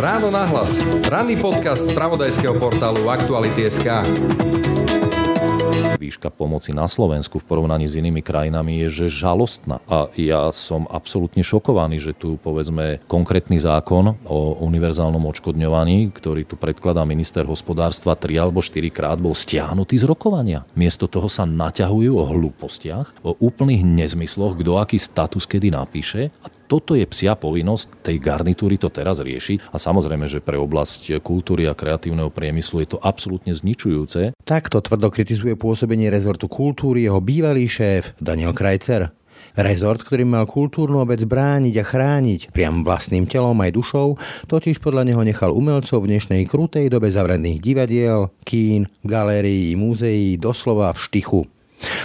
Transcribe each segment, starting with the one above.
Ráno nahlas. Ranný podcast z pravodajského portálu Aktuality.sk výška pomoci na Slovensku v porovnaní s inými krajinami je, že žalostná. A ja som absolútne šokovaný, že tu povedzme konkrétny zákon o univerzálnom odškodňovaní, ktorý tu predkladá minister hospodárstva 3 alebo 4 krát, bol stiahnutý z rokovania. Miesto toho sa naťahujú o hlúpostiach, o úplných nezmysloch, kto aký status kedy napíše. A toto je psia povinnosť tej garnitúry to teraz riešiť. A samozrejme, že pre oblasť kultúry a kreatívneho priemyslu je to absolútne zničujúce. Takto tvrdo kritizuje pôsobenie rezortu kultúry jeho bývalý šéf Daniel Krajcer. Rezort, ktorý mal kultúrnu obec brániť a chrániť priam vlastným telom aj dušou, totiž podľa neho nechal umelcov v dnešnej krutej dobe zavrených divadiel, kín, galérií, múzeí doslova v štychu.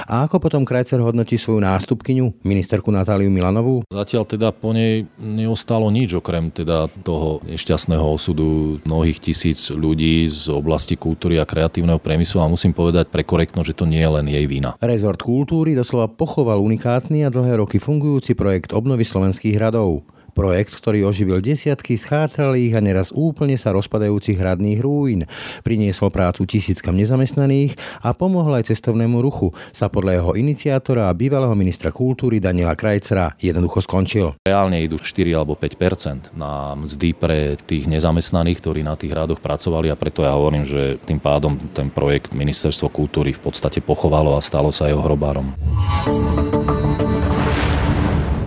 A ako potom Krajcer hodnotí svoju nástupkyňu, ministerku Natáliu Milanovú? Zatiaľ teda po nej neostalo nič, okrem teda toho nešťastného osudu mnohých tisíc ľudí z oblasti kultúry a kreatívneho priemyslu a musím povedať pre korektno, že to nie je len jej vina. Rezort kultúry doslova pochoval unikátny a dlhé roky fungujúci projekt obnovy slovenských hradov. Projekt, ktorý oživil desiatky schátralých a neraz úplne sa rozpadajúcich hradných rúin. Priniesol prácu tisíckam nezamestnaných a pomohol aj cestovnému ruchu. Sa podľa jeho iniciátora a bývalého ministra kultúry Daniela Krajcera jednoducho skončil. Reálne idú 4 alebo 5% na mzdy pre tých nezamestnaných, ktorí na tých hradoch pracovali a preto ja hovorím, že tým pádom ten projekt ministerstvo kultúry v podstate pochovalo a stalo sa jeho hrobárom.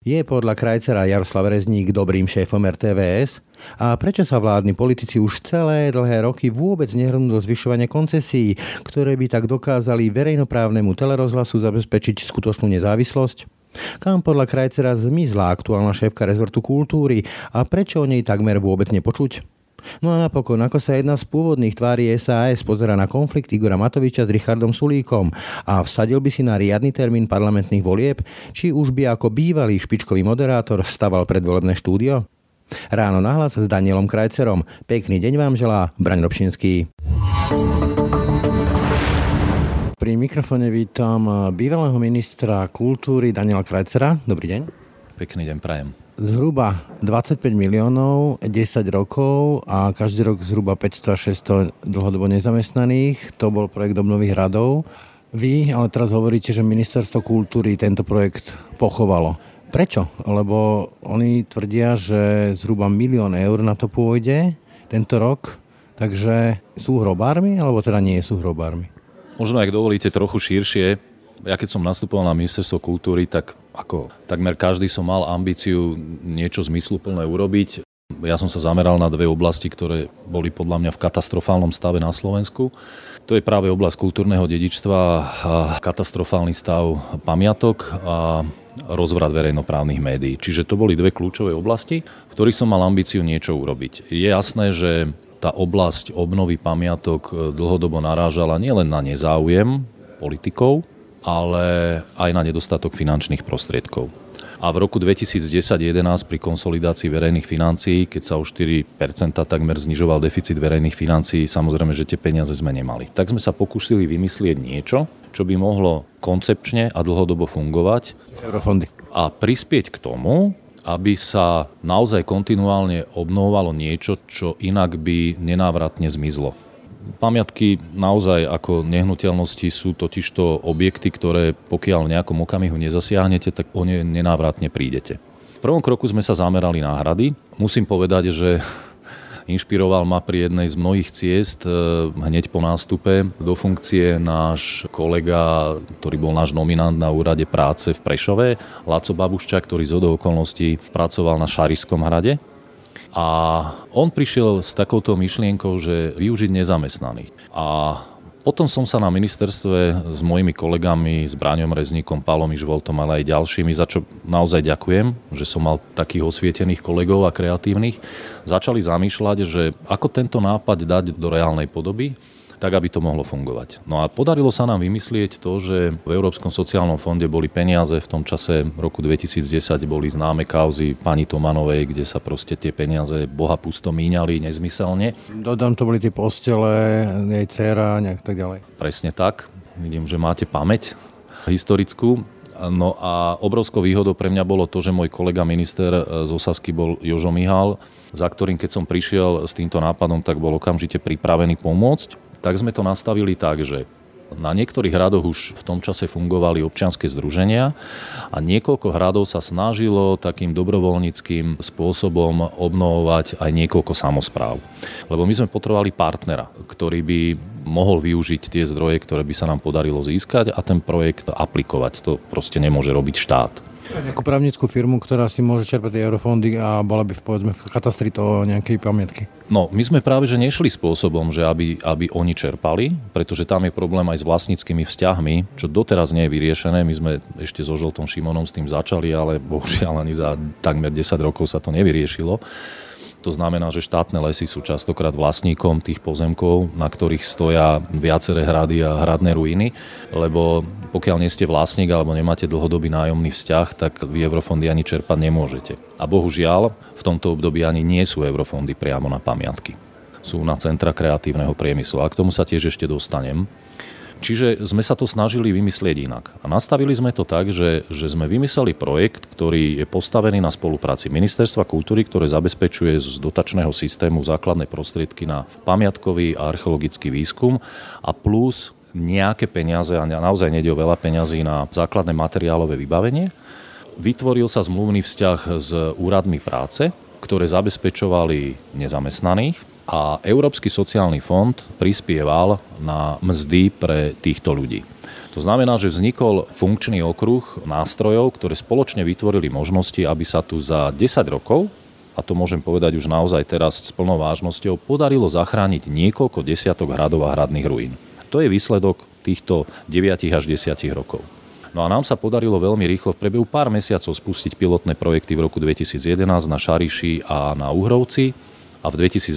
Je podľa Krajcera Jaroslav Rezník dobrým šéfom RTVS? A prečo sa vládni politici už celé dlhé roky vôbec nehrnú do zvyšovania koncesí, ktoré by tak dokázali verejnoprávnemu telerozhlasu zabezpečiť skutočnú nezávislosť? Kam podľa Krajcera zmizla aktuálna šéfka rezortu kultúry a prečo o nej takmer vôbec nepočuť? No a napokon, ako sa jedna z pôvodných tvári SAS pozera na konflikt Igora Matoviča s Richardom Sulíkom a vsadil by si na riadny termín parlamentných volieb, či už by ako bývalý špičkový moderátor staval predvolebné štúdio? Ráno nahlas s Danielom Krajcerom. Pekný deň vám želá Braň Robšinský. Pri mikrofone vítam bývalého ministra kultúry Daniela Krajcera. Dobrý deň. Pekný deň prajem zhruba 25 miliónov, 10 rokov a každý rok zhruba 500 až 600 dlhodobo nezamestnaných. To bol projekt obnovy hradov. Vy ale teraz hovoríte, že ministerstvo kultúry tento projekt pochovalo. Prečo? Lebo oni tvrdia, že zhruba milión eur na to pôjde tento rok, takže sú hrobármi, alebo teda nie sú hrobármi? Možno, ak dovolíte, trochu širšie. Ja keď som nastupoval na ministerstvo kultúry, tak ako takmer každý som mal ambíciu niečo zmysluplné urobiť. Ja som sa zameral na dve oblasti, ktoré boli podľa mňa v katastrofálnom stave na Slovensku. To je práve oblasť kultúrneho dedičstva katastrofálny stav pamiatok a rozvrat verejnoprávnych médií. Čiže to boli dve kľúčové oblasti, v ktorých som mal ambíciu niečo urobiť. Je jasné, že tá oblasť obnovy pamiatok dlhodobo narážala nielen na nezáujem politikov, ale aj na nedostatok finančných prostriedkov. A v roku 2010-2011 pri konsolidácii verejných financií, keď sa o 4% takmer znižoval deficit verejných financií, samozrejme, že tie peniaze sme nemali. Tak sme sa pokúsili vymyslieť niečo, čo by mohlo koncepčne a dlhodobo fungovať. Eurofondy. A prispieť k tomu, aby sa naozaj kontinuálne obnovovalo niečo, čo inak by nenávratne zmizlo. Pamiatky naozaj ako nehnuteľnosti sú totižto objekty, ktoré pokiaľ v nejakom okamihu nezasiahnete, tak o ne nenávratne prídete. V prvom kroku sme sa zamerali na hrady. Musím povedať, že inšpiroval ma pri jednej z mnohých ciest e, hneď po nástupe do funkcie náš kolega, ktorý bol náš nominant na úrade práce v Prešove, Laco Babušča, ktorý z okolností pracoval na Šariskom hrade a on prišiel s takouto myšlienkou, že využiť nezamestnaných. A potom som sa na ministerstve s mojimi kolegami, s Bráňom Rezníkom, Pálom Ižvoltom, ale aj ďalšími, za čo naozaj ďakujem, že som mal takých osvietených kolegov a kreatívnych, začali zamýšľať, že ako tento nápad dať do reálnej podoby tak aby to mohlo fungovať. No a podarilo sa nám vymyslieť to, že v Európskom sociálnom fonde boli peniaze, v tom čase roku 2010 boli známe kauzy pani Tomanovej, kde sa proste tie peniaze boha pusto míňali nezmyselne. Dodám, to boli tie postele, jej dcera, nejak tak ďalej. Presne tak. Vidím, že máte pamäť historickú. No a obrovskou výhodou pre mňa bolo to, že môj kolega minister z Osasky bol Jožo Mihal, za ktorým keď som prišiel s týmto nápadom, tak bol okamžite pripravený pomôcť. Tak sme to nastavili tak, že na niektorých hradoch už v tom čase fungovali občianske združenia a niekoľko hradov sa snažilo takým dobrovoľníckým spôsobom obnovovať aj niekoľko samozpráv. Lebo my sme potrebovali partnera, ktorý by mohol využiť tie zdroje, ktoré by sa nám podarilo získať a ten projekt aplikovať. To proste nemôže robiť štát. Nejakú právnickú firmu, ktorá si môže čerpať eurofondy a bola by v, povedzme, v katastri toho nejakej pamiatky. No, my sme práve že nešli spôsobom, že aby, aby oni čerpali, pretože tam je problém aj s vlastníckými vzťahmi, čo doteraz nie je vyriešené. My sme ešte so Žoltom Šimonom s tým začali, ale bohužiaľ ani za takmer 10 rokov sa to nevyriešilo. To znamená, že štátne lesy sú častokrát vlastníkom tých pozemkov, na ktorých stoja viaceré hrady a hradné ruiny, lebo pokiaľ nie ste vlastník alebo nemáte dlhodobý nájomný vzťah, tak vy eurofondy ani čerpať nemôžete. A bohužiaľ, v tomto období ani nie sú eurofondy priamo na pamiatky. Sú na centra kreatívneho priemyslu. A k tomu sa tiež ešte dostanem. Čiže sme sa to snažili vymyslieť inak. A nastavili sme to tak, že, že sme vymysleli projekt, ktorý je postavený na spolupráci Ministerstva kultúry, ktoré zabezpečuje z dotačného systému základné prostriedky na pamiatkový a archeologický výskum a plus nejaké peniaze, a naozaj nejde o veľa peňazí na základné materiálové vybavenie. Vytvoril sa zmluvný vzťah s úradmi práce, ktoré zabezpečovali nezamestnaných a Európsky sociálny fond prispieval na mzdy pre týchto ľudí. To znamená, že vznikol funkčný okruh nástrojov, ktoré spoločne vytvorili možnosti, aby sa tu za 10 rokov, a to môžem povedať už naozaj teraz s plnou vážnosťou, podarilo zachrániť niekoľko desiatok hradov a hradných ruín. To je výsledok týchto 9 až 10 rokov. No a nám sa podarilo veľmi rýchlo v priebehu pár mesiacov spustiť pilotné projekty v roku 2011 na Šariši a na Uhrovci a v 2012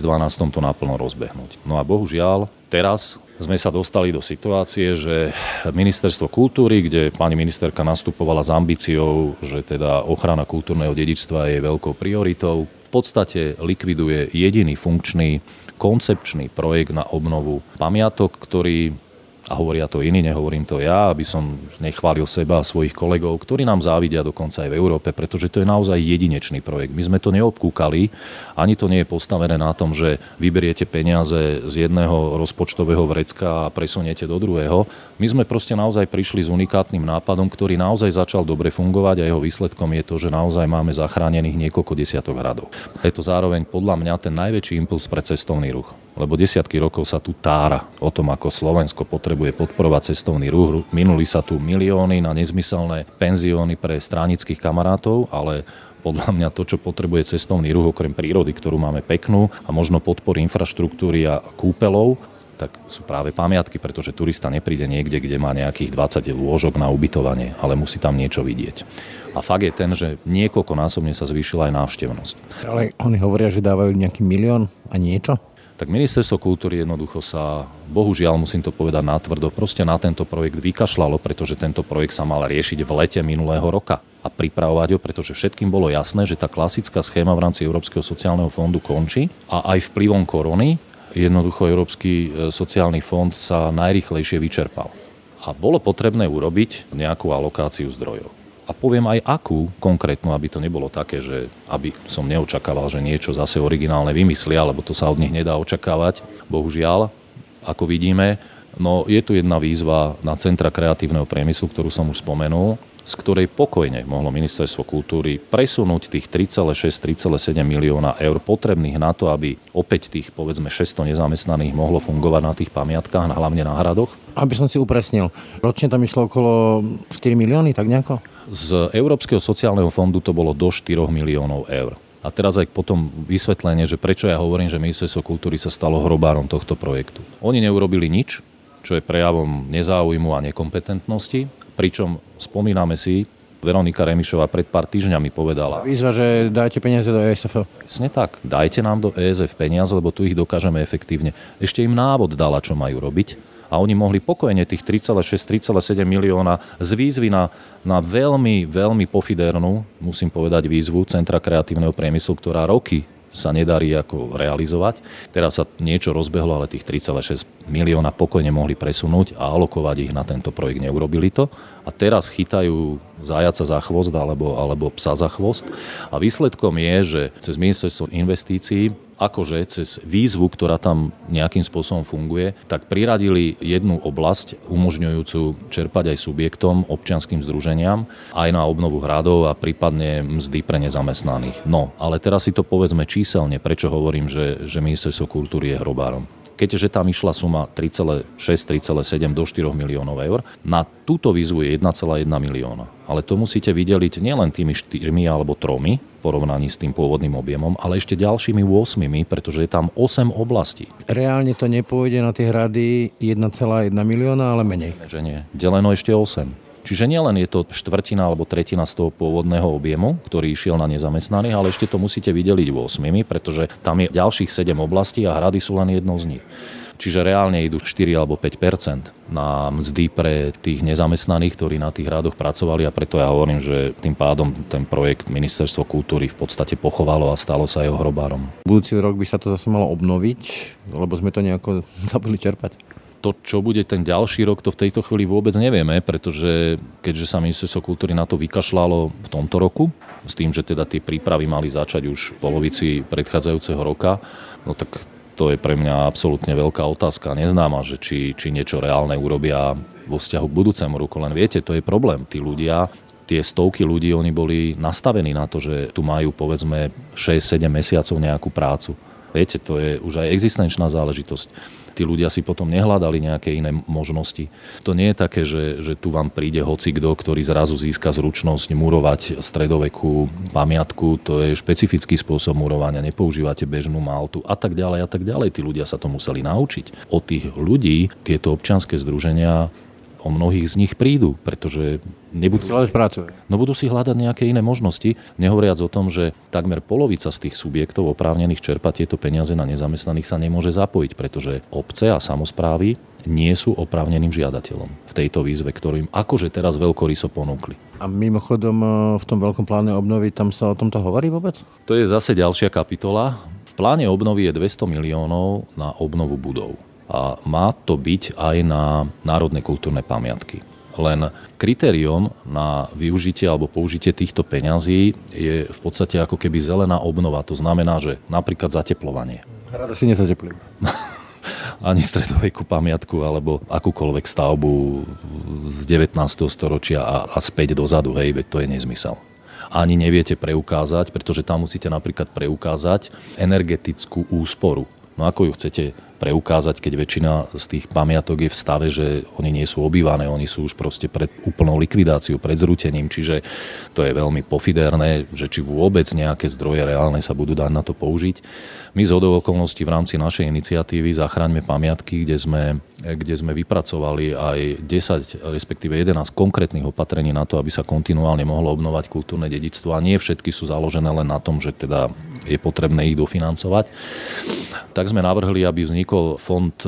to naplno rozbehnúť. No a bohužiaľ, teraz sme sa dostali do situácie, že ministerstvo kultúry, kde pani ministerka nastupovala s ambíciou, že teda ochrana kultúrneho dedičstva je veľkou prioritou, v podstate likviduje jediný funkčný koncepčný projekt na obnovu pamiatok, ktorý a hovoria to iní, nehovorím to ja, aby som nechválil seba a svojich kolegov, ktorí nám závidia dokonca aj v Európe, pretože to je naozaj jedinečný projekt. My sme to neobkúkali, ani to nie je postavené na tom, že vyberiete peniaze z jedného rozpočtového vrecka a presuniete do druhého. My sme proste naozaj prišli s unikátnym nápadom, ktorý naozaj začal dobre fungovať a jeho výsledkom je to, že naozaj máme zachránených niekoľko desiatok hradov. Je to zároveň podľa mňa ten najväčší impuls pre cestovný ruch lebo desiatky rokov sa tu tára o tom, ako Slovensko potrebuje podporovať cestovný ruch. Minuli sa tu milióny na nezmyselné penzióny pre stránických kamarátov, ale podľa mňa to, čo potrebuje cestovný ruch, okrem prírody, ktorú máme peknú a možno podpory infraštruktúry a kúpelov, tak sú práve pamiatky, pretože turista nepríde niekde, kde má nejakých 20 lôžok na ubytovanie, ale musí tam niečo vidieť. A fakt je ten, že niekoľkonásobne sa zvýšila aj návštevnosť. Ale oni hovoria, že dávajú nejaký milión a niečo? Tak ministerstvo kultúry jednoducho sa, bohužiaľ musím to povedať natvrdo, proste na tento projekt vykašľalo, pretože tento projekt sa mal riešiť v lete minulého roka a pripravovať ho, pretože všetkým bolo jasné, že tá klasická schéma v rámci Európskeho sociálneho fondu končí a aj vplyvom korony jednoducho Európsky e, sociálny fond sa najrychlejšie vyčerpal. A bolo potrebné urobiť nejakú alokáciu zdrojov a poviem aj akú konkrétnu, aby to nebolo také, že aby som neočakával, že niečo zase originálne vymyslia, lebo to sa od nich nedá očakávať. Bohužiaľ, ako vidíme, no je tu jedna výzva na Centra kreatívneho priemyslu, ktorú som už spomenul, z ktorej pokojne mohlo Ministerstvo kultúry presunúť tých 3,6-3,7 milióna eur potrebných na to, aby opäť tých povedzme 600 nezamestnaných mohlo fungovať na tých pamiatkách, hlavne na hradoch. Aby som si upresnil, ročne tam išlo okolo 4 milióny, tak nejako? Z Európskeho sociálneho fondu to bolo do 4 miliónov eur. A teraz aj potom vysvetlenie, že prečo ja hovorím, že Ministerstvo kultúry sa stalo hrobárom tohto projektu. Oni neurobili nič, čo je prejavom nezáujmu a nekompetentnosti, pričom spomíname si, Veronika Remišová pred pár týždňami povedala. Výzva, že dajte peniaze do ESF. Presne tak. Dajte nám do ESF peniaze, lebo tu ich dokážeme efektívne. Ešte im návod dala, čo majú robiť a oni mohli pokojne tých 3,6-3,7 milióna z výzvy na, na veľmi, veľmi pofidernú, musím povedať, výzvu Centra kreatívneho priemyslu, ktorá roky sa nedarí ako realizovať. Teraz sa niečo rozbehlo, ale tých 3,6 milióna pokojne mohli presunúť a alokovať ich na tento projekt. Neurobili to. A teraz chytajú zajaca za chvost alebo, alebo psa za chvost. A výsledkom je, že cez ministerstvo investícií akože cez výzvu, ktorá tam nejakým spôsobom funguje, tak priradili jednu oblasť umožňujúcu čerpať aj subjektom, občianským združeniam, aj na obnovu hradov a prípadne mzdy pre nezamestnaných. No, ale teraz si to povedzme číselne, prečo hovorím, že, že ministerstvo kultúry je hrobárom keďže tam išla suma 3,6-3,7 do 4 miliónov eur, na túto výzvu je 1,1 milióna. Ale to musíte vydeliť nielen tými 4 alebo 3 v porovnaní s tým pôvodným objemom, ale ešte ďalšími 8, pretože je tam 8 oblastí. Reálne to nepôjde na tie hrady 1,1 milióna, ale menej. Že nie. Deleno ešte 8. Čiže nielen je to štvrtina alebo tretina z toho pôvodného objemu, ktorý išiel na nezamestnaných, ale ešte to musíte vydeliť 8, pretože tam je ďalších 7 oblastí a hrady sú len jednou z nich. Čiže reálne idú 4 alebo 5% na mzdy pre tých nezamestnaných, ktorí na tých hradoch pracovali a preto ja hovorím, že tým pádom ten projekt Ministerstvo kultúry v podstate pochovalo a stalo sa jeho hrobárom. Budúci rok by sa to zase malo obnoviť, lebo sme to nejako zabudli čerpať to, čo bude ten ďalší rok, to v tejto chvíli vôbec nevieme, pretože keďže sa ministerstvo kultúry na to vykašľalo v tomto roku, s tým, že teda tie prípravy mali začať už v polovici predchádzajúceho roka, no tak to je pre mňa absolútne veľká otázka, neznáma, že či, či niečo reálne urobia vo vzťahu k budúcemu roku. Len viete, to je problém. Tí ľudia, tie stovky ľudí, oni boli nastavení na to, že tu majú povedzme 6-7 mesiacov nejakú prácu. Viete, to je už aj existenčná záležitosť tí ľudia si potom nehľadali nejaké iné možnosti. To nie je také, že, že tu vám príde hoci kto, ktorý zrazu získa zručnosť murovať stredovekú pamiatku, to je špecifický spôsob murovania, nepoužívate bežnú maltu a tak ďalej a tak ďalej. Tí ľudia sa to museli naučiť. Od tých ľudí tieto občianske združenia o mnohých z nich prídu, pretože nebudú... hľadať prácu. No budú si hľadať nejaké iné možnosti, nehovoriac o tom, že takmer polovica z tých subjektov oprávnených čerpať tieto peniaze na nezamestnaných sa nemôže zapojiť, pretože obce a samozprávy nie sú oprávneným žiadateľom v tejto výzve, ktorým akože teraz veľkoryso ponúkli. A mimochodom e, v tom veľkom pláne obnovy tam sa o tomto hovorí vôbec? To je zase ďalšia kapitola. V pláne obnovy je 200 miliónov na obnovu budov a má to byť aj na národné kultúrne pamiatky. Len kritérium na využitie alebo použitie týchto peňazí je v podstate ako keby zelená obnova. To znamená, že napríklad zateplovanie. Rada si nezateplím. ani stredovekú pamiatku alebo akúkoľvek stavbu z 19. storočia a, a späť dozadu, hej, veď to je nezmysel ani neviete preukázať, pretože tam musíte napríklad preukázať energetickú úsporu. No ako ju chcete preukázať, keď väčšina z tých pamiatok je v stave, že oni nie sú obývané, oni sú už proste pred úplnou likvidáciou, pred zrútením, čiže to je veľmi pofiderné, že či vôbec nejaké zdroje reálne sa budú dať na to použiť. My z okolností v rámci našej iniciatívy Zachraňme pamiatky, kde sme, kde sme vypracovali aj 10, respektíve 11 konkrétnych opatrení na to, aby sa kontinuálne mohlo obnovať kultúrne dedictvo a nie všetky sú založené len na tom, že teda je potrebné ich dofinancovať. Tak sme navrhli, aby vznikol fond e,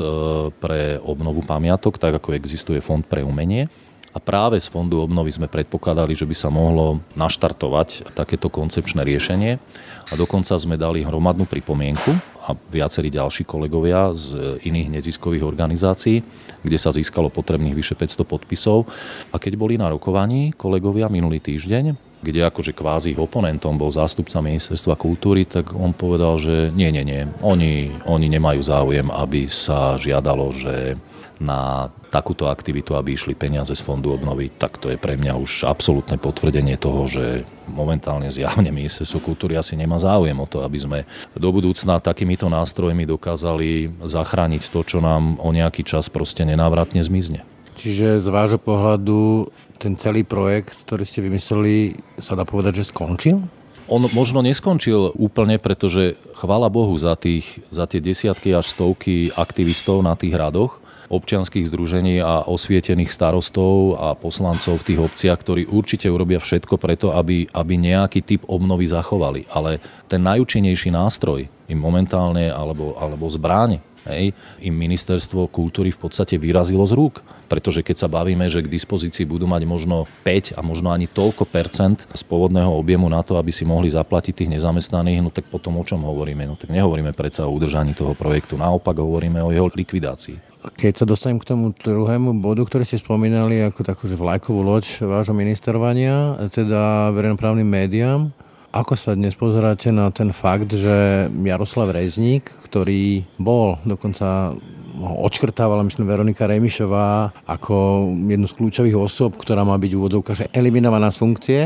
pre obnovu pamiatok, tak ako existuje fond pre umenie. A práve z Fondu obnovy sme predpokladali, že by sa mohlo naštartovať takéto koncepčné riešenie. A dokonca sme dali hromadnú pripomienku a viacerí ďalší kolegovia z iných neziskových organizácií, kde sa získalo potrebných vyše 500 podpisov. A keď boli na rokovaní kolegovia minulý týždeň, kde akože kvázi oponentom bol zástupca ministerstva kultúry, tak on povedal, že nie, nie, nie, oni, oni nemajú záujem, aby sa žiadalo, že na takúto aktivitu, aby išli peniaze z fondu obnovy, tak to je pre mňa už absolútne potvrdenie toho, že momentálne zjavne ministerstvo kultúry asi nemá záujem o to, aby sme do budúcna takýmito nástrojmi dokázali zachrániť to, čo nám o nejaký čas proste nenávratne zmizne. Čiže z vášho pohľadu ten celý projekt, ktorý ste vymysleli, sa dá povedať, že skončil? On možno neskončil úplne, pretože chvála Bohu za, tých, za tie desiatky až stovky aktivistov na tých radoch, občianských združení a osvietených starostov a poslancov v tých obciach, ktorí určite urobia všetko preto, aby, aby nejaký typ obnovy zachovali. Ale ten najúčinnejší nástroj im momentálne, alebo, alebo zbráň, hej, im ministerstvo kultúry v podstate vyrazilo z rúk. Pretože keď sa bavíme, že k dispozícii budú mať možno 5 a možno ani toľko percent z pôvodného objemu na to, aby si mohli zaplatiť tých nezamestnaných, no tak potom o čom hovoríme? No tak nehovoríme predsa o udržaní toho projektu, naopak hovoríme o jeho likvidácii. Keď sa dostanem k tomu druhému bodu, ktorý ste spomínali ako takú vlajkovú loď vášho ministerovania, teda verejnoprávnym médiám, ako sa dnes pozeráte na ten fakt, že Jaroslav Rezník, ktorý bol dokonca odškrtávala, myslím, Veronika Remišová ako jednu z kľúčových osôb, ktorá má byť úvodzovka, že eliminovaná z funkcie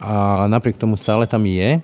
a napriek tomu stále tam je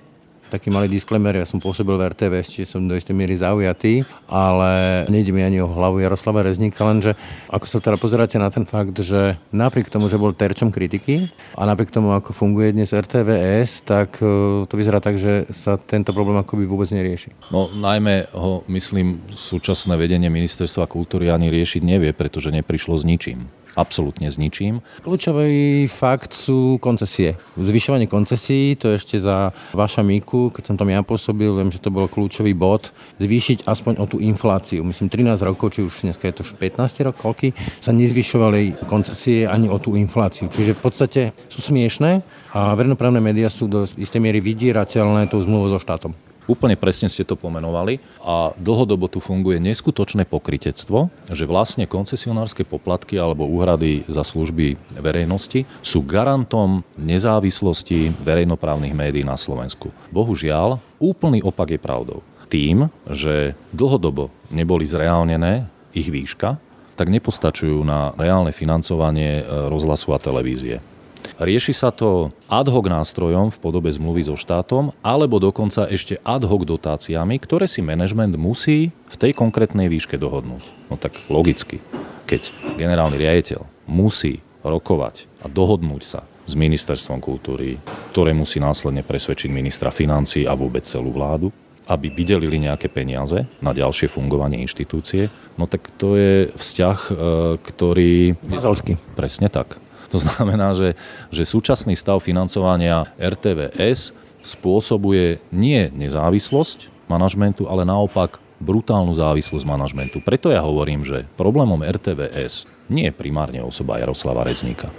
taký malý disclaimer, ja som pôsobil v RTV, čiže som do istej miery zaujatý, ale nejde mi ani o hlavu Jaroslava Rezníka, lenže ako sa teda pozeráte na ten fakt, že napriek tomu, že bol terčom kritiky a napriek tomu, ako funguje dnes RTVS, tak e, to vyzerá tak, že sa tento problém akoby vôbec nerieši. No najmä ho, myslím, súčasné vedenie ministerstva kultúry ani riešiť nevie, pretože neprišlo s ničím absolútne s ničím. Kľúčový fakt sú koncesie. Zvyšovanie koncesí, to ešte za vaša Miku, keď som tam ja pôsobil, viem, že to bol kľúčový bod, zvýšiť aspoň o tú infláciu. Myslím 13 rokov, či už dneska je to už 15 rokov, koľky, sa nezvyšovali koncesie ani o tú infláciu. Čiže v podstate sú smiešné a verejnoprávne médiá sú do istej miery vydierateľné tou zmluvou so štátom. Úplne presne ste to pomenovali a dlhodobo tu funguje neskutočné pokritectvo, že vlastne koncesionárske poplatky alebo úhrady za služby verejnosti sú garantom nezávislosti verejnoprávnych médií na Slovensku. Bohužiaľ, úplný opak je pravdou. Tým, že dlhodobo neboli zreálnené ich výška, tak nepostačujú na reálne financovanie rozhlasu a televízie. Rieši sa to ad hoc nástrojom v podobe zmluvy so štátom alebo dokonca ešte ad hoc dotáciami, ktoré si manažment musí v tej konkrétnej výške dohodnúť. No tak logicky, keď generálny riaditeľ musí rokovať a dohodnúť sa s ministerstvom kultúry, ktoré musí následne presvedčiť ministra financí a vôbec celú vládu, aby vydelili nejaké peniaze na ďalšie fungovanie inštitúcie, no tak to je vzťah, e, ktorý... Mazalský. Presne tak. To znamená, že, že súčasný stav financovania RTVS spôsobuje nie nezávislosť manažmentu, ale naopak brutálnu závislosť manažmentu. Preto ja hovorím, že problémom RTVS nie je primárne osoba Jaroslava Rezníka,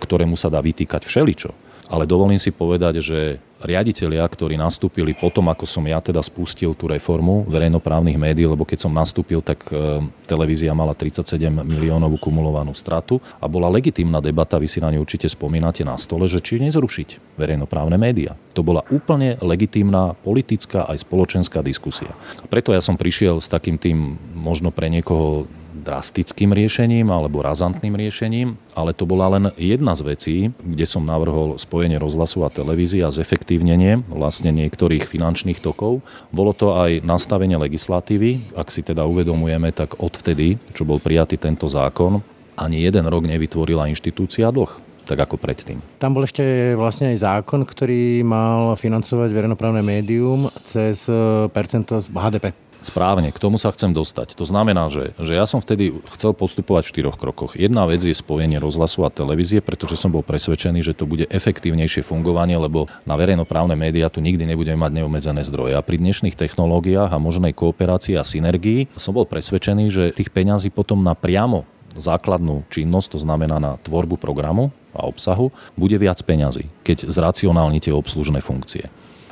ktorému sa dá vytýkať všeličo ale dovolím si povedať, že riaditeľia, ktorí nastúpili potom, ako som ja teda spustil tú reformu verejnoprávnych médií, lebo keď som nastúpil, tak e, televízia mala 37 miliónovú kumulovanú stratu a bola legitímna debata, vy si na ňu určite spomínate na stole, že či nezrušiť verejnoprávne médiá. To bola úplne legitímna politická aj spoločenská diskusia. Preto ja som prišiel s takým tým možno pre niekoho drastickým riešením alebo razantným riešením, ale to bola len jedna z vecí, kde som navrhol spojenie rozhlasu a televízie a zefektívnenie vlastne niektorých finančných tokov. Bolo to aj nastavenie legislatívy. Ak si teda uvedomujeme, tak odvtedy, čo bol prijatý tento zákon, ani jeden rok nevytvorila inštitúcia dlh tak ako predtým. Tam bol ešte vlastne aj zákon, ktorý mal financovať verejnoprávne médium cez percento z HDP. Správne, k tomu sa chcem dostať. To znamená, že, že ja som vtedy chcel postupovať v štyroch krokoch. Jedna vec je spojenie rozhlasu a televízie, pretože som bol presvedčený, že to bude efektívnejšie fungovanie, lebo na verejnoprávne médiá tu nikdy nebudeme mať neobmedzené zdroje. A pri dnešných technológiách a možnej kooperácii a synergii som bol presvedčený, že tých peňazí potom na priamo základnú činnosť, to znamená na tvorbu programu a obsahu, bude viac peňazí, keď zracionálnite obslužné funkcie.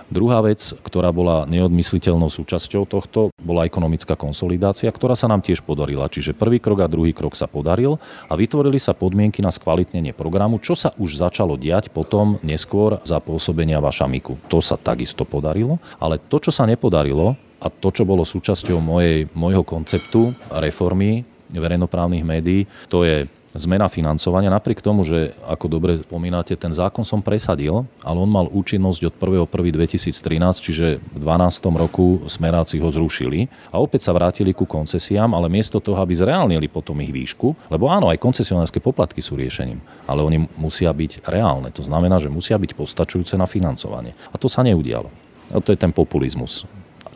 Druhá vec, ktorá bola neodmysliteľnou súčasťou tohto, bola ekonomická konsolidácia, ktorá sa nám tiež podarila. Čiže prvý krok a druhý krok sa podaril a vytvorili sa podmienky na skvalitnenie programu, čo sa už začalo diať potom neskôr za pôsobenia Vašamiku. To sa takisto podarilo, ale to, čo sa nepodarilo, a to, čo bolo súčasťou mojej, môjho konceptu reformy verejnoprávnych médií, to je zmena financovania, napriek tomu, že ako dobre spomínate, ten zákon som presadil, ale on mal účinnosť od 1.1.2013, čiže v 12. roku smeráci ho zrušili a opäť sa vrátili ku koncesiám, ale miesto toho, aby zreálnili potom ich výšku, lebo áno, aj koncesionárske poplatky sú riešením, ale oni musia byť reálne. To znamená, že musia byť postačujúce na financovanie. A to sa neudialo. A to je ten populizmus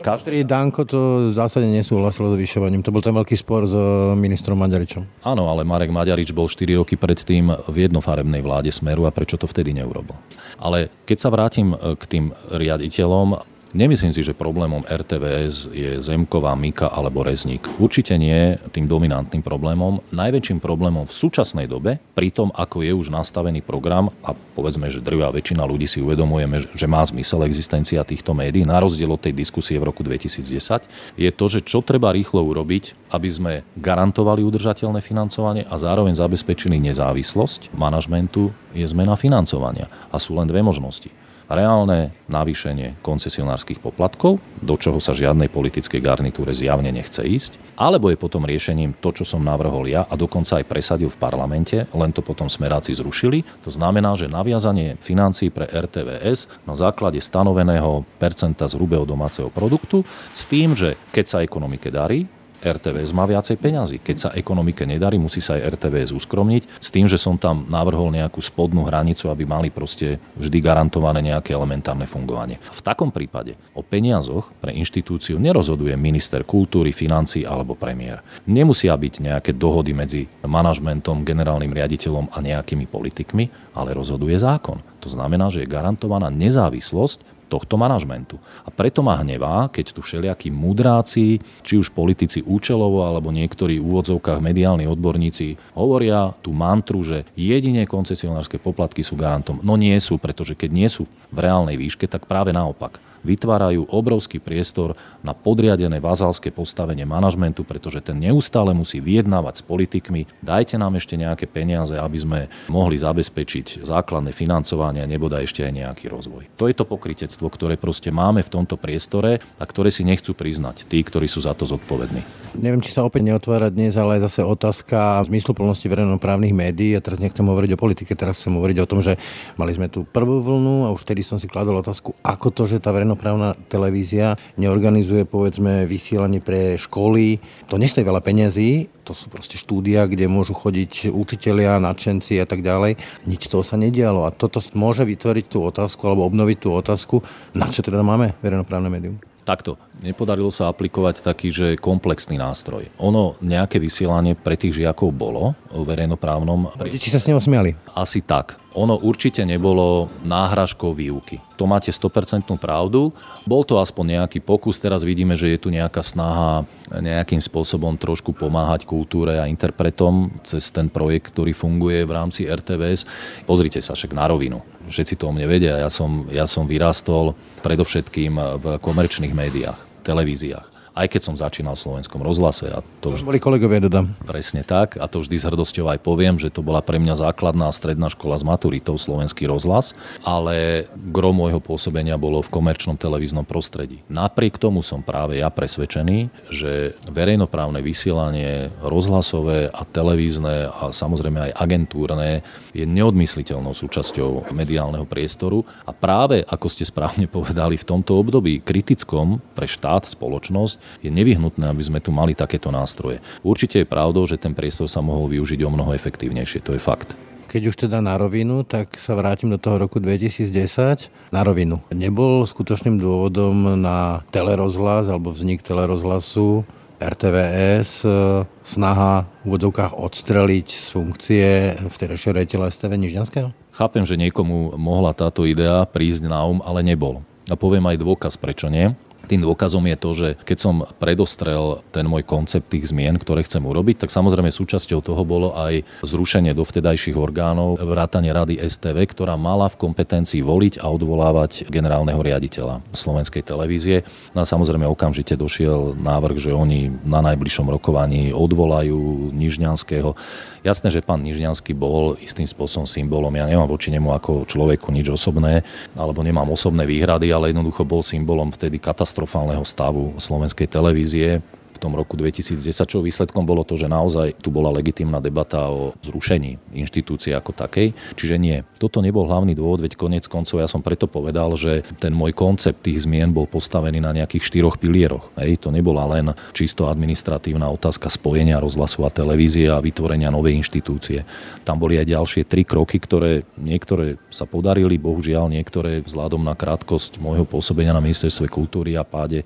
Každý Danko to v zásade nesúhlasil so zvyšovaním. To bol ten veľký spor s ministrom Maďaričom. Áno, ale Marek Maďarič bol 4 roky predtým v jednofarebnej vláde Smeru a prečo to vtedy neurobil. Ale keď sa vrátim k tým riaditeľom, Nemyslím si, že problémom RTVS je Zemková, Mika alebo Rezník. Určite nie tým dominantným problémom. Najväčším problémom v súčasnej dobe, pri tom, ako je už nastavený program, a povedzme, že drvá väčšina ľudí si uvedomujeme, že má zmysel existencia týchto médií, na rozdiel od tej diskusie v roku 2010, je to, že čo treba rýchlo urobiť, aby sme garantovali udržateľné financovanie a zároveň zabezpečili nezávislosť manažmentu, je zmena financovania. A sú len dve možnosti reálne navýšenie koncesionárskych poplatkov, do čoho sa žiadnej politickej garnitúre zjavne nechce ísť, alebo je potom riešením to, čo som navrhol ja a dokonca aj presadil v parlamente, len to potom smeráci zrušili. To znamená, že naviazanie financií pre RTVS na základe stanoveného percenta z hrubého domáceho produktu s tým, že keď sa ekonomike darí, RTVS má viacej peňazí. Keď sa ekonomike nedarí, musí sa aj RTVS uskromniť s tým, že som tam navrhol nejakú spodnú hranicu, aby mali proste vždy garantované nejaké elementárne fungovanie. V takom prípade o peniazoch pre inštitúciu nerozhoduje minister kultúry, financí alebo premiér. Nemusia byť nejaké dohody medzi manažmentom, generálnym riaditeľom a nejakými politikmi, ale rozhoduje zákon. To znamená, že je garantovaná nezávislosť tohto manažmentu. A preto ma hnevá, keď tu všelijakí mudráci, či už politici účelovo, alebo niektorí v úvodzovkách mediálni odborníci hovoria tú mantru, že jedine koncesionárske poplatky sú garantom. No nie sú, pretože keď nie sú v reálnej výške, tak práve naopak vytvárajú obrovský priestor na podriadené vazalské postavenie manažmentu, pretože ten neustále musí vyjednávať s politikmi. Dajte nám ešte nejaké peniaze, aby sme mohli zabezpečiť základné financovanie a neboda ešte aj nejaký rozvoj. To je to pokritectvo, ktoré proste máme v tomto priestore a ktoré si nechcú priznať tí, ktorí sú za to zodpovední. Neviem, či sa opäť neotvára dnes, ale aj zase otázka zmysluplnosti verejnoprávnych médií. Ja teraz nechcem hovoriť o politike, teraz chcem hovoriť o tom, že mali sme tú prvú vlnu a už vtedy som si kladol otázku, ako to, že tá verejná verejnoprávna televízia neorganizuje povedzme vysielanie pre školy. To nestojí veľa peniazí, to sú proste štúdia, kde môžu chodiť učitelia, nadšenci a tak ďalej. Nič toho sa nedialo a toto môže vytvoriť tú otázku alebo obnoviť tú otázku, na čo teda máme verejnoprávne médium. Takto. Nepodarilo sa aplikovať taký, že komplexný nástroj. Ono nejaké vysielanie pre tých žiakov bolo v verejnoprávnom. Deti sa s ním smiali? Asi tak. Ono určite nebolo náhražkou výuky. To máte 100% pravdu. Bol to aspoň nejaký pokus. Teraz vidíme, že je tu nejaká snaha nejakým spôsobom trošku pomáhať kultúre a interpretom cez ten projekt, ktorý funguje v rámci RTVS. Pozrite sa však na rovinu. Všetci to o mne vedia. Ja som, ja som vyrástol predovšetkým v komerčných médiách, televíziách aj keď som začínal v slovenskom rozhlase. A to, už boli kolegovia, dodám. Presne tak. A to vždy s hrdosťou aj poviem, že to bola pre mňa základná stredná škola s maturitou slovenský rozhlas, ale gro môjho pôsobenia bolo v komerčnom televíznom prostredí. Napriek tomu som práve ja presvedčený, že verejnoprávne vysielanie rozhlasové a televízne a samozrejme aj agentúrne je neodmysliteľnou súčasťou mediálneho priestoru a práve, ako ste správne povedali, v tomto období kritickom pre štát, spoločnosť, je nevyhnutné, aby sme tu mali takéto nástroje. Určite je pravdou, že ten priestor sa mohol využiť o mnoho efektívnejšie, to je fakt. Keď už teda na rovinu, tak sa vrátim do toho roku 2010. Na rovinu. Nebol skutočným dôvodom na telerozhlas alebo vznik telerozhlasu RTVS e, snaha v vodovkách odstreliť z funkcie vtedajšieho rejiteľa STV Nižňanského? Chápem, že niekomu mohla táto idea prísť na um, ale nebol. A poviem aj dôkaz, prečo nie. Tým dôkazom je to, že keď som predostrel ten môj koncept tých zmien, ktoré chcem urobiť, tak samozrejme súčasťou toho bolo aj zrušenie dovtedajších orgánov, vrátanie rady STV, ktorá mala v kompetencii voliť a odvolávať generálneho riaditeľa slovenskej televízie. No a samozrejme okamžite došiel návrh, že oni na najbližšom rokovaní odvolajú Nižňanského. Jasné, že pán Nižňanský bol istým spôsobom symbolom. Ja nemám voči nemu ako človeku nič osobné, alebo nemám osobné výhrady, ale jednoducho bol symbolom vtedy katastrofálneho stavu slovenskej televízie tom roku 2010, čo výsledkom bolo to, že naozaj tu bola legitimná debata o zrušení inštitúcie ako takej. Čiže nie, toto nebol hlavný dôvod, veď konec koncov ja som preto povedal, že ten môj koncept tých zmien bol postavený na nejakých štyroch pilieroch. Hej, to nebola len čisto administratívna otázka spojenia rozhlasu a televízie a vytvorenia novej inštitúcie. Tam boli aj ďalšie tri kroky, ktoré niektoré sa podarili, bohužiaľ niektoré vzhľadom na krátkosť môjho pôsobenia na ministerstve kultúry a páde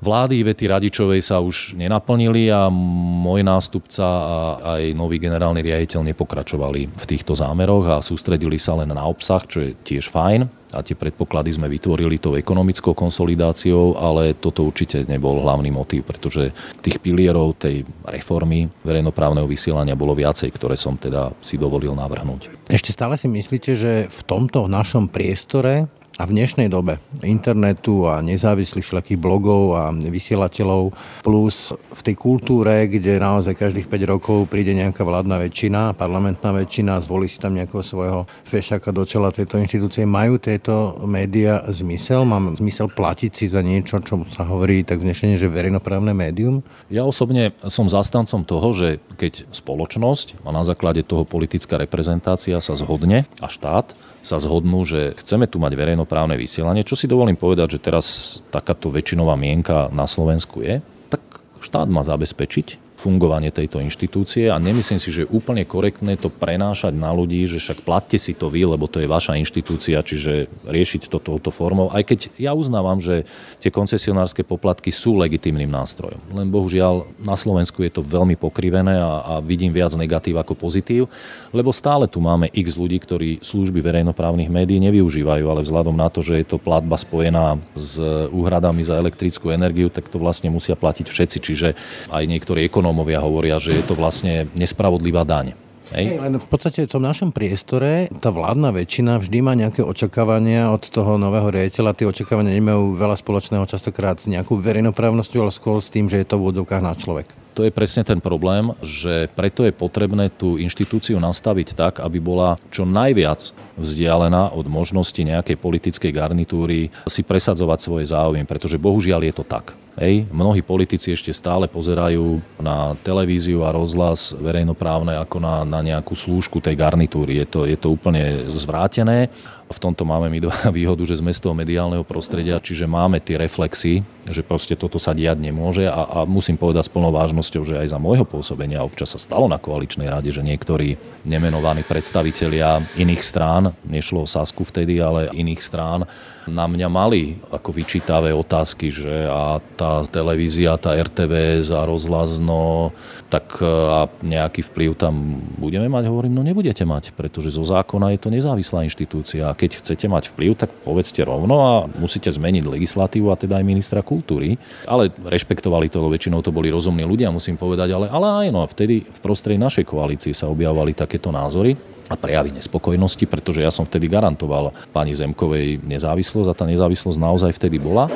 vlády Ivety Radičovej sa už nenaplnili a môj nástupca a aj nový generálny riaditeľ nepokračovali v týchto zámeroch a sústredili sa len na obsah, čo je tiež fajn a tie predpoklady sme vytvorili tou ekonomickou konsolidáciou, ale toto určite nebol hlavný motív, pretože tých pilierov tej reformy verejnoprávneho vysielania bolo viacej, ktoré som teda si dovolil navrhnúť. Ešte stále si myslíte, že v tomto našom priestore a v dnešnej dobe internetu a nezávislých všelakých blogov a vysielateľov plus v tej kultúre, kde naozaj každých 5 rokov príde nejaká vládna väčšina, parlamentná väčšina, zvolí si tam nejakého svojho fešaka do čela tejto inštitúcie, majú tieto médiá zmysel? Mám zmysel platiť si za niečo, čo sa hovorí tak dnešne, že verejnoprávne médium? Ja osobne som zastancom toho, že keď spoločnosť a na základe toho politická reprezentácia sa zhodne a štát sa zhodnú, že chceme tu mať verejnoprávne vysielanie, čo si dovolím povedať, že teraz takáto väčšinová mienka na Slovensku je, tak štát má zabezpečiť fungovanie tejto inštitúcie a nemyslím si, že je úplne korektné to prenášať na ľudí, že však platte si to vy, lebo to je vaša inštitúcia, čiže riešiť to touto formou. Aj keď ja uznávam, že tie koncesionárske poplatky sú legitimným nástrojom. Len bohužiaľ na Slovensku je to veľmi pokrivené a, a vidím viac negatív ako pozitív, lebo stále tu máme x ľudí, ktorí služby verejnoprávnych médií nevyužívajú, ale vzhľadom na to, že je to platba spojená s úhradami za elektrickú energiu, tak to vlastne musia platiť všetci. Čiže aj niektorí ekonomii ekonómovia hovoria, že je to vlastne nespravodlivá daň. Hej. Len v podstate v tom našom priestore tá vládna väčšina vždy má nejaké očakávania od toho nového riaditeľa. Tie očakávania nemajú veľa spoločného častokrát s nejakou verejnoprávnosťou, ale skôr s tým, že je to v na človek. To je presne ten problém, že preto je potrebné tú inštitúciu nastaviť tak, aby bola čo najviac vzdialená od možnosti nejakej politickej garnitúry si presadzovať svoje záujmy, pretože bohužiaľ je to tak. Hej, mnohí politici ešte stále pozerajú na televíziu a rozhlas verejnoprávne ako na, na nejakú slúžku tej garnitúry. Je to, je to úplne zvrátené. V tomto máme my výhodu, že sme z toho mediálneho prostredia, čiže máme tie reflexy, že proste toto sa diať nemôže a, a musím povedať s plnou vážnosťou, že aj za môjho pôsobenia občas sa stalo na koaličnej rade, že niektorí nemenovaní predstavitelia iných strán, nešlo o Sasku vtedy, ale iných strán, na mňa mali ako vyčítavé otázky, že a tá televízia, tá RTVS a rozhlas, no tak e, a nejaký vplyv tam budeme mať? Hovorím, no nebudete mať, pretože zo zákona je to nezávislá inštitúcia a keď chcete mať vplyv, tak povedzte rovno a musíte zmeniť legislatívu a teda aj ministra kultúry. Ale rešpektovali to, väčšinou to boli rozumní ľudia, musím povedať, ale, ale aj no, vtedy v prostredí našej koalície sa objavovali takéto názory a prejavy nespokojnosti, pretože ja som vtedy garantoval pani Zemkovej nezávislosť a tá nezávislosť naozaj vtedy bola.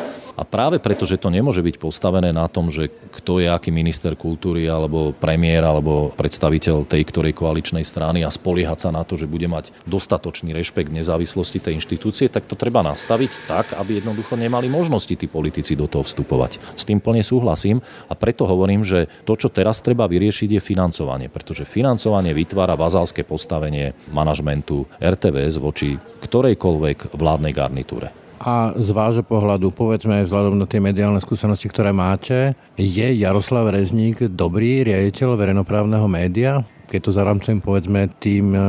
A práve preto, že to nemôže byť postavené na tom, že kto je aký minister kultúry alebo premiér alebo predstaviteľ tej ktorej koaličnej strany a spoliehať sa na to, že bude mať dostatočný rešpekt nezávislosti tej inštitúcie, tak to treba nastaviť tak, aby jednoducho nemali možnosti tí politici do toho vstupovať. S tým plne súhlasím a preto hovorím, že to, čo teraz treba vyriešiť, je financovanie, pretože financovanie vytvára vazálske postavenie manažmentu RTVS voči ktorejkoľvek vládnej garnitúre. A z vášho pohľadu, povedzme vzhľadom na tie mediálne skúsenosti, ktoré máte, je Jaroslav Rezník dobrý riaditeľ verejnoprávneho média? Keď to zaramcujem, povedzme, tým e,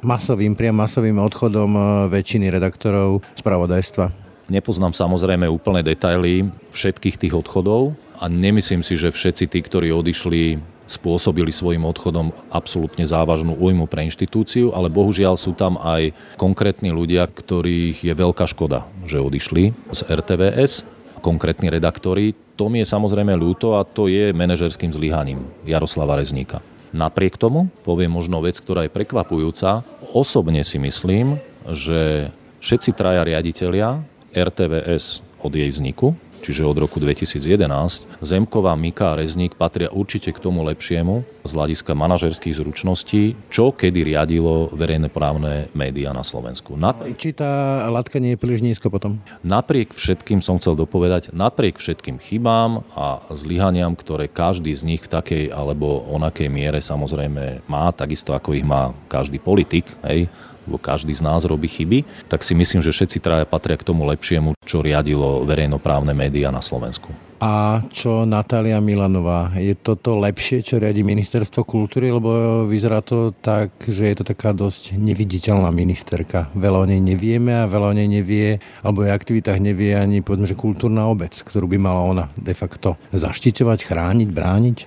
masovým, priam masovým odchodom e, väčšiny redaktorov spravodajstva. Nepoznám samozrejme úplné detaily všetkých tých odchodov a nemyslím si, že všetci tí, ktorí odišli spôsobili svojim odchodom absolútne závažnú újmu pre inštitúciu, ale bohužiaľ sú tam aj konkrétni ľudia, ktorých je veľká škoda, že odišli z RTVS, konkrétni redaktori. To mi je samozrejme ľúto a to je manažerským zlyhaním Jaroslava Rezníka. Napriek tomu poviem možno vec, ktorá je prekvapujúca. Osobne si myslím, že všetci traja riaditeľia RTVS od jej vzniku čiže od roku 2011, Zemková, Mika a Rezník patria určite k tomu lepšiemu z hľadiska manažerských zručností, čo kedy riadilo verejné právne médiá na Slovensku. Napriek... Či tá latka nie je príliš nízko potom? Napriek všetkým som chcel dopovedať, napriek všetkým chybám a zlyhaniam, ktoré každý z nich v takej alebo onakej miere samozrejme má, takisto ako ich má každý politik, hej, lebo každý z nás robí chyby, tak si myslím, že všetci traja patria k tomu lepšiemu, čo riadilo verejnoprávne médiá na Slovensku. A čo Natália Milanová? Je toto lepšie, čo riadi ministerstvo kultúry? Lebo vyzerá to tak, že je to taká dosť neviditeľná ministerka. Veľa o nej nevieme a veľa o nej nevie, alebo jej aktivitách nevie ani povedzme, že kultúrna obec, ktorú by mala ona de facto zaštiťovať, chrániť, brániť.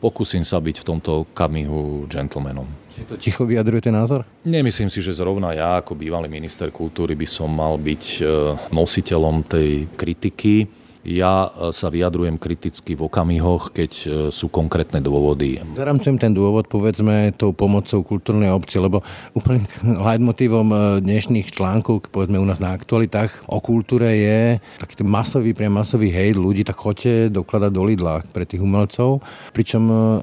Pokúsim sa byť v tomto kamihu gentlemanom. To ticho vyjadruje ten názor? Nemyslím si, že zrovna ja ako bývalý minister kultúry by som mal byť e, nositeľom tej kritiky ja e, sa vyjadrujem kriticky v okamihoch, keď e, sú konkrétne dôvody. Zaramcujem ten dôvod, povedzme, tou pomocou kultúrnej obci, lebo úplne leitmotívom e, dnešných článkov, povedzme u nás na aktualitách o kultúre je taký masový, priam masový hejt ľudí, tak choďte dokladať do Lidla pre tých umelcov. Pričom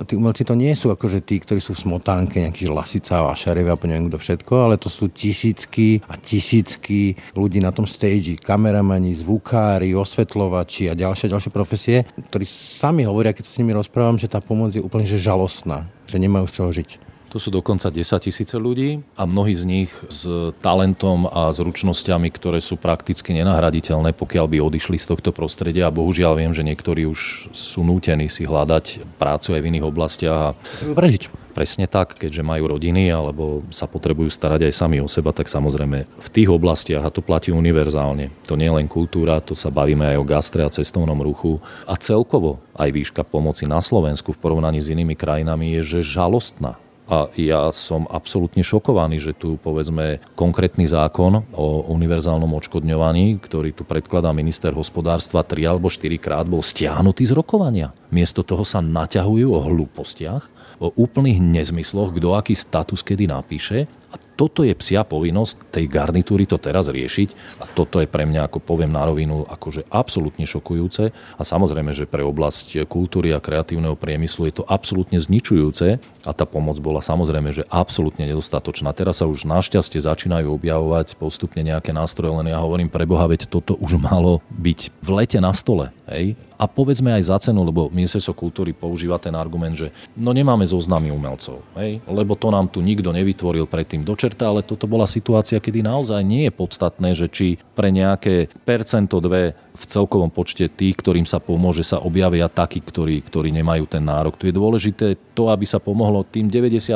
tí umelci to nie sú akože tí, ktorí sú v smotánke, nejaký Lasica, Vašarev a neviem kto všetko, ale to sú tisícky a tisícky ľudí na tom stage, kameramani, zvukári, osvetľovať, hráči a ďalšie, ďalšie profesie, ktorí sami hovoria, keď sa s nimi rozprávam, že tá pomoc je úplne že žalostná, že nemajú z čoho žiť. To sú dokonca 10 tisíce ľudí a mnohí z nich s talentom a zručnosťami, ktoré sú prakticky nenahraditeľné, pokiaľ by odišli z tohto prostredia. A bohužiaľ viem, že niektorí už sú nútení si hľadať prácu aj v iných oblastiach. A prežiť. Presne tak, keďže majú rodiny alebo sa potrebujú starať aj sami o seba, tak samozrejme v tých oblastiach, a to platí univerzálne, to nie je len kultúra, to sa bavíme aj o gastre a cestovnom ruchu a celkovo aj výška pomoci na Slovensku v porovnaní s inými krajinami je, že žalostná. A ja som absolútne šokovaný, že tu povedzme konkrétny zákon o univerzálnom odškodňovaní, ktorý tu predkladá minister hospodárstva 3 alebo 4 krát bol stiahnutý z rokovania. Miesto toho sa naťahujú o hlúpostiach, o úplných nezmysloch, kto aký status kedy napíše a toto je psia povinnosť tej garnitúry to teraz riešiť a toto je pre mňa, ako poviem na rovinu, akože absolútne šokujúce a samozrejme, že pre oblasť kultúry a kreatívneho priemyslu je to absolútne zničujúce a tá pomoc bola samozrejme, že absolútne nedostatočná. Teraz sa už našťastie začínajú objavovať postupne nejaké nástroje, len ja hovorím pre Boha, veď toto už malo byť v lete na stole. Hej? A povedzme aj za cenu, lebo ministerstvo kultúry používa ten argument, že no nemáme zoznamy umelcov, hej? lebo to nám tu nikto nevytvoril predtým do čerta, ale toto bola situácia, kedy naozaj nie je podstatné, že či pre nejaké percento dve v celkovom počte tých, ktorým sa pomôže, sa objavia takí, ktorí, ktorí nemajú ten nárok. Tu je dôležité to, aby sa pomohlo tým 98%,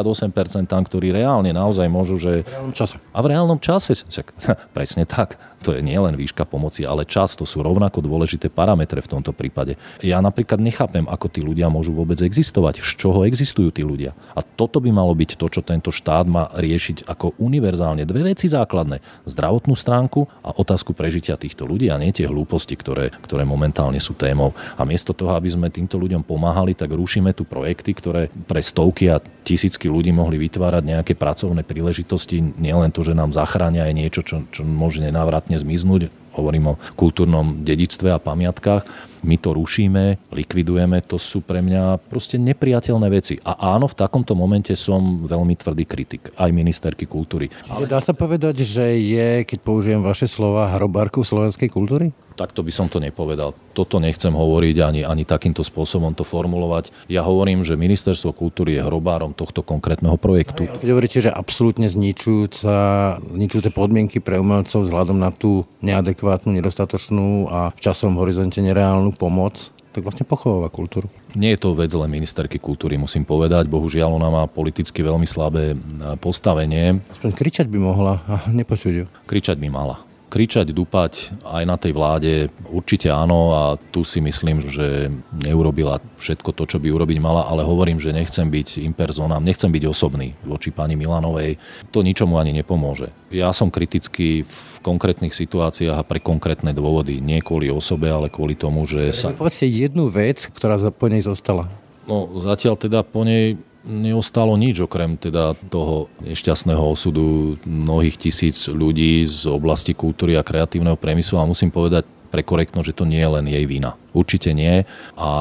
ktorí reálne naozaj môžu, že... V reálnom čase. A v reálnom čase, čak, presne tak. To je nielen výška pomoci, ale čas, to sú rovnako dôležité parametre v tomto prípade. Ja napríklad nechápem, ako tí ľudia môžu vôbec existovať, z čoho existujú tí ľudia. A toto by malo byť to, čo tento štát má riešiť ako univerzálne. Dve veci základné. Zdravotnú stránku a otázku prežitia týchto ľudí a nie tie hlúposti udalosti, ktoré, ktoré momentálne sú témou. A miesto toho, aby sme týmto ľuďom pomáhali, tak rušíme tu projekty, ktoré pre stovky a tisícky ľudí mohli vytvárať nejaké pracovné príležitosti. Nielen to, že nám zachránia aj niečo, čo, čo môže nenávratne zmiznúť, hovorím o kultúrnom dedictve a pamiatkách, my to rušíme, likvidujeme, to sú pre mňa proste nepriateľné veci. A áno, v takomto momente som veľmi tvrdý kritik, aj ministerky kultúry. Ale... Dá sa povedať, že je, keď použijem vaše slova, hrobárku slovenskej kultúry? Takto by som to nepovedal. Toto nechcem hovoriť ani, ani takýmto spôsobom to formulovať. Ja hovorím, že ministerstvo kultúry je hrobárom tohto konkrétneho projektu. Keď hovoríte, že absolútne zničujúca, zničujúce podmienky pre umelcov vzhľadom na tú neadekvátnu, nedostatočnú a v časovom horizonte nereálnu pomoc, tak vlastne pochováva kultúru. Nie je to vec len ministerky kultúry, musím povedať. Bohužiaľ, ona má politicky veľmi slabé postavenie. Aspoň kričať by mohla a nepočuť ju. Kričať by mala kričať, dupať aj na tej vláde určite áno a tu si myslím, že neurobila všetko to, čo by urobiť mala, ale hovorím, že nechcem byť impersonám, nechcem byť osobný voči pani Milanovej. To ničomu ani nepomôže. Ja som kritický v konkrétnych situáciách a pre konkrétne dôvody. Nie kvôli osobe, ale kvôli tomu, že sa... Povedzte jednu vec, ktorá po nej zostala. No zatiaľ teda po nej neostalo nič okrem teda toho nešťastného osudu mnohých tisíc ľudí z oblasti kultúry a kreatívneho priemyslu a musím povedať pre korektno, že to nie je len jej vina. Určite nie a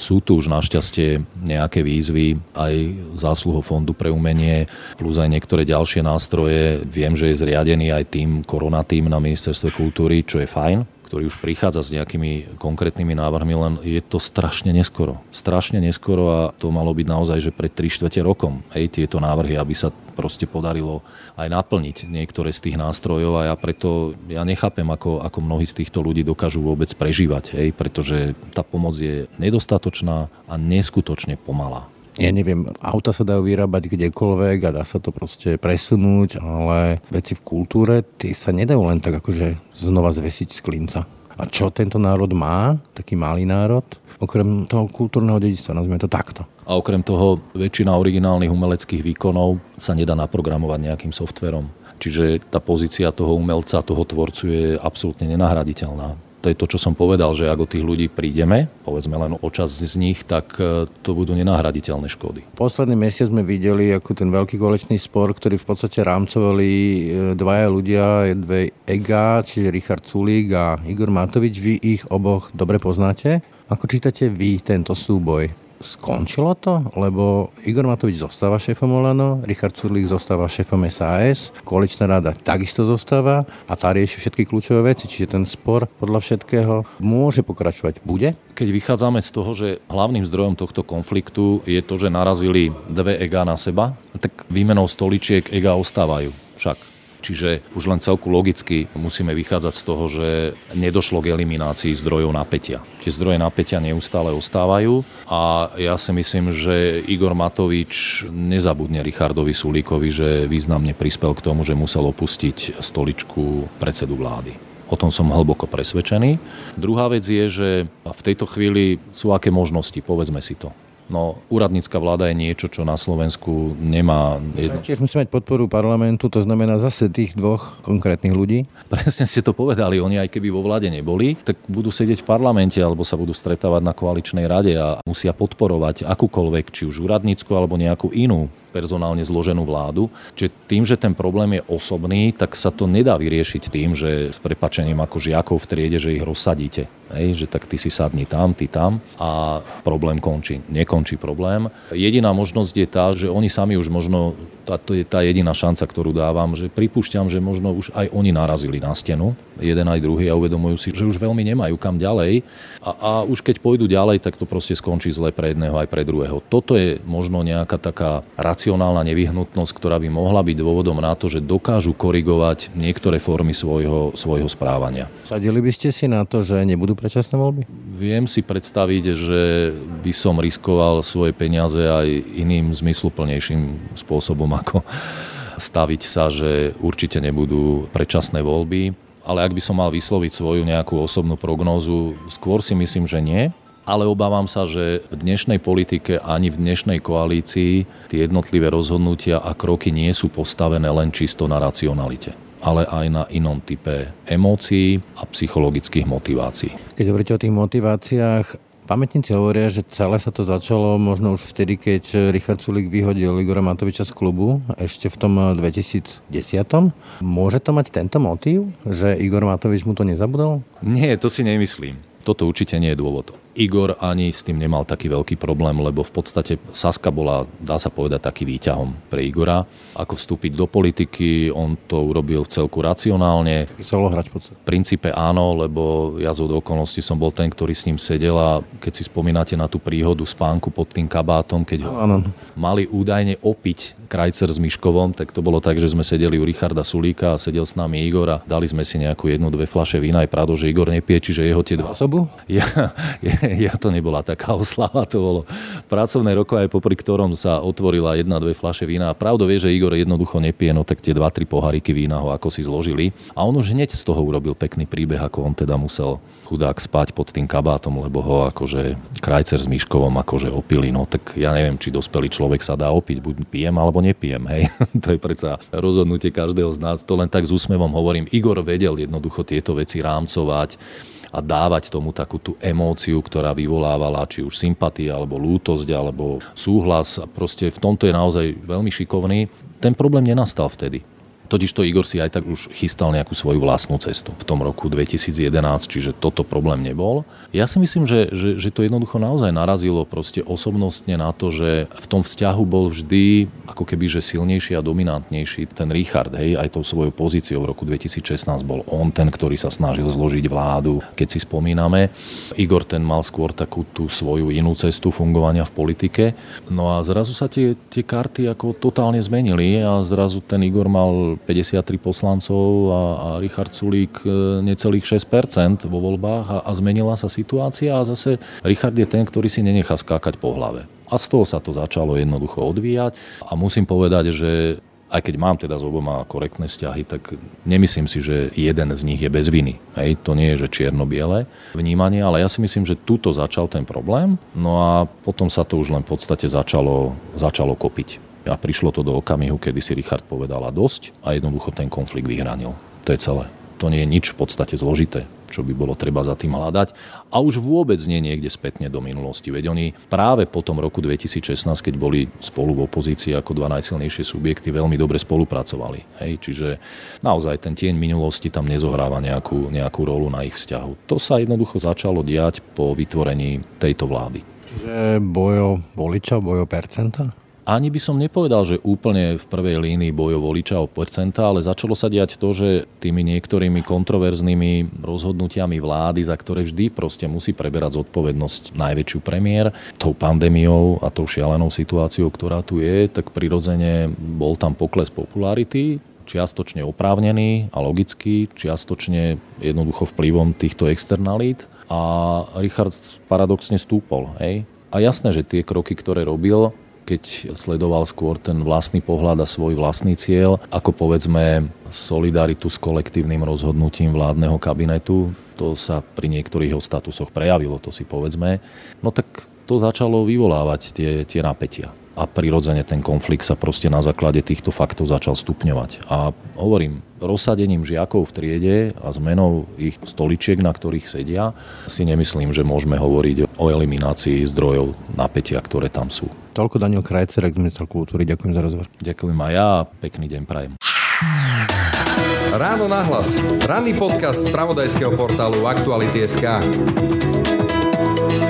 sú tu už našťastie nejaké výzvy aj zásluho Fondu pre umenie plus aj niektoré ďalšie nástroje. Viem, že je zriadený aj tým koronatým na ministerstve kultúry, čo je fajn ktorý už prichádza s nejakými konkrétnymi návrhmi, len je to strašne neskoro. Strašne neskoro a to malo byť naozaj, že pred 3 čtvrte rokom, hej, tieto návrhy, aby sa proste podarilo aj naplniť niektoré z tých nástrojov a ja preto ja nechápem, ako, ako mnohí z týchto ľudí dokážu vôbec prežívať, hej, pretože tá pomoc je nedostatočná a neskutočne pomalá ja neviem, auta sa dajú vyrábať kdekoľvek a dá sa to proste presunúť, ale veci v kultúre, tie sa nedajú len tak akože znova zvesiť z klinca. A čo tento národ má, taký malý národ, okrem toho kultúrneho dedičstva, nazvime to takto. A okrem toho väčšina originálnych umeleckých výkonov sa nedá naprogramovať nejakým softverom. Čiže tá pozícia toho umelca, toho tvorcu je absolútne nenahraditeľná to je to, čo som povedal, že ak o tých ľudí prídeme, povedzme len o čas z nich, tak e, to budú nenahraditeľné škody. Posledný mesiac sme videli ako ten veľký kolečný spor, ktorý v podstate rámcovali e, dvaja ľudia, dve EGA, čiže Richard Sulík a Igor Matovič. Vy ich oboch dobre poznáte. Ako čítate vy tento súboj? Skončilo to, lebo Igor Matovič zostáva šéfom Olano, Richard Surlík zostáva šéfom SAS, koaličná rada takisto zostáva a tá rieši všetky kľúčové veci, čiže ten spor podľa všetkého môže pokračovať. Bude? Keď vychádzame z toho, že hlavným zdrojom tohto konfliktu je to, že narazili dve ega na seba, tak výmenou stoličiek ega ostávajú. Však Čiže už len celku logicky musíme vychádzať z toho, že nedošlo k eliminácii zdrojov napätia. Tie zdroje napätia neustále ostávajú a ja si myslím, že Igor Matovič nezabudne Richardovi Sulíkovi, že významne prispel k tomu, že musel opustiť stoličku predsedu vlády. O tom som hlboko presvedčený. Druhá vec je, že v tejto chvíli sú aké možnosti, povedzme si to. No, úradnícka vláda je niečo, čo na Slovensku nemá... Jedno... Tiež musí mať podporu parlamentu, to znamená zase tých dvoch konkrétnych ľudí. Presne ste to povedali, oni aj keby vo vláde neboli, tak budú sedieť v parlamente alebo sa budú stretávať na koaličnej rade a musia podporovať akúkoľvek, či už úradnícku alebo nejakú inú personálne zloženú vládu. Čiže tým, že ten problém je osobný, tak sa to nedá vyriešiť tým, že s prepačením ako žiakov v triede, že ich rozsadíte. Hej, že tak ty si sadni tam, ty tam a problém končí. Nekončí problém. Jediná možnosť je tá, že oni sami už možno, tá, to je tá jediná šanca, ktorú dávam, že pripúšťam, že možno už aj oni narazili na stenu, jeden aj druhý a uvedomujú si, že už veľmi nemajú kam ďalej a, a už keď pôjdu ďalej, tak to proste skončí zle pre jedného aj pre druhého. Toto je možno nejaká taká racionálna nevyhnutnosť, ktorá by mohla byť dôvodom na to, že dokážu korigovať niektoré formy svojho, svojho správania. Sadili by ste si na to, že nebudú predčasné voľby? Viem si predstaviť, že by som riskoval svoje peniaze aj iným zmysluplnejším spôsobom, ako staviť sa, že určite nebudú predčasné voľby. Ale ak by som mal vysloviť svoju nejakú osobnú prognózu, skôr si myslím, že nie. Ale obávam sa, že v dnešnej politike ani v dnešnej koalícii tie jednotlivé rozhodnutia a kroky nie sú postavené len čisto na racionalite ale aj na inom type emócií a psychologických motivácií. Keď hovoríte o tých motiváciách, Pamätníci hovoria, že celé sa to začalo možno už vtedy, keď Richard Sulik vyhodil Igora Matoviča z klubu, ešte v tom 2010. Môže to mať tento motív, že Igor Matovič mu to nezabudol? Nie, to si nemyslím. Toto určite nie je dôvod. Igor ani s tým nemal taký veľký problém, lebo v podstate Saska bola, dá sa povedať, taký výťahom pre Igora. Ako vstúpiť do politiky, on to urobil celku racionálne. Solohrač v princípe áno, lebo ja z okolností som bol ten, ktorý s ním sedel a keď si spomínate na tú príhodu spánku pod tým kabátom, keď ho ano. mali údajne opiť Krajcer s Miškovom, tak to bolo tak, že sme sedeli u Richarda Sulíka a sedel s nami Igor a dali sme si nejakú jednu, dve flaše vína. Je pravda, že Igor nepie, čiže jeho tie dva... Osobu? Ja, ja, ja to nebola taká oslava, to bolo pracovné roko aj popri ktorom sa otvorila jedna, dve fľaše vína. A pravdo vie, že Igor jednoducho nepije, no tak tie dva, tri poháriky vína ho ako si zložili. A on už hneď z toho urobil pekný príbeh, ako on teda musel chudák spať pod tým kabátom, lebo ho akože krajcer s Myškovom akože opili. No tak ja neviem, či dospelý človek sa dá opiť, buď pijem alebo nepijem, hej. to je predsa rozhodnutie každého z nás. To len tak s úsmevom hovorím. Igor vedel jednoducho tieto veci rámcovať a dávať tomu takú tú emóciu, ktorá vyvolávala či už sympatia, alebo lútosť, alebo súhlas. A proste v tomto je naozaj veľmi šikovný. Ten problém nenastal vtedy. Totiž to Igor si aj tak už chystal nejakú svoju vlastnú cestu v tom roku 2011, čiže toto problém nebol. Ja si myslím, že, že, že to jednoducho naozaj narazilo proste osobnostne na to, že v tom vzťahu bol vždy ako keby že silnejší a dominantnejší ten Richard, hej, aj tou svojou pozíciou v roku 2016 bol on ten, ktorý sa snažil zložiť vládu, keď si spomíname. Igor ten mal skôr takú tú svoju inú cestu fungovania v politike. No a zrazu sa tie, tie karty ako totálne zmenili a zrazu ten Igor mal 53 poslancov a, a Richard Sulík e, necelých 6% vo voľbách a, a zmenila sa situácia a zase Richard je ten, ktorý si nenechá skákať po hlave. A z toho sa to začalo jednoducho odvíjať a musím povedať, že aj keď mám teda s oboma korektné vzťahy, tak nemyslím si, že jeden z nich je bez viny. Hej, to nie je, že čierno-biele vnímanie, ale ja si myslím, že tuto začal ten problém, no a potom sa to už len v podstate začalo, začalo kopiť a prišlo to do okamihu, kedy si Richard povedala dosť a jednoducho ten konflikt vyhranil. To je celé. To nie je nič v podstate zložité, čo by bolo treba za tým hľadať. A už vôbec nie niekde spätne do minulosti. Veď oni práve po tom roku 2016, keď boli spolu v opozícii ako dva najsilnejšie subjekty, veľmi dobre spolupracovali. Hej? Čiže naozaj ten tieň minulosti tam nezohráva nejakú, nejakú rolu na ich vzťahu. To sa jednoducho začalo diať po vytvorení tejto vlády. Čiže bojo voliča, bojo percenta? Ani by som nepovedal, že úplne v prvej línii bojov voliča o percenta, ale začalo sa diať to, že tými niektorými kontroverznými rozhodnutiami vlády, za ktoré vždy proste musí preberať zodpovednosť najväčšiu premiér, tou pandémiou a tou šialenou situáciou, ktorá tu je, tak prirodzene bol tam pokles popularity, čiastočne oprávnený a logický, čiastočne jednoducho vplyvom týchto externalít a Richard paradoxne stúpol. Hej? A jasné, že tie kroky, ktoré robil, keď sledoval skôr ten vlastný pohľad a svoj vlastný cieľ, ako povedzme solidaritu s kolektívnym rozhodnutím vládneho kabinetu. To sa pri niektorých jeho statusoch prejavilo, to si povedzme. No tak to začalo vyvolávať tie, tie napätia a prirodzene ten konflikt sa proste na základe týchto faktov začal stupňovať. A hovorím, rozsadením žiakov v triede a zmenou ich stoličiek, na ktorých sedia, si nemyslím, že môžeme hovoriť o eliminácii zdrojov napätia, ktoré tam sú. Toľko Daniel Krajcer, minister kultúry. Ďakujem za rozhovor. Ďakujem aj ja. Pekný deň prajem. Ráno nahlas. Ranný podcast z pravodajského portálu Aktuality.sk.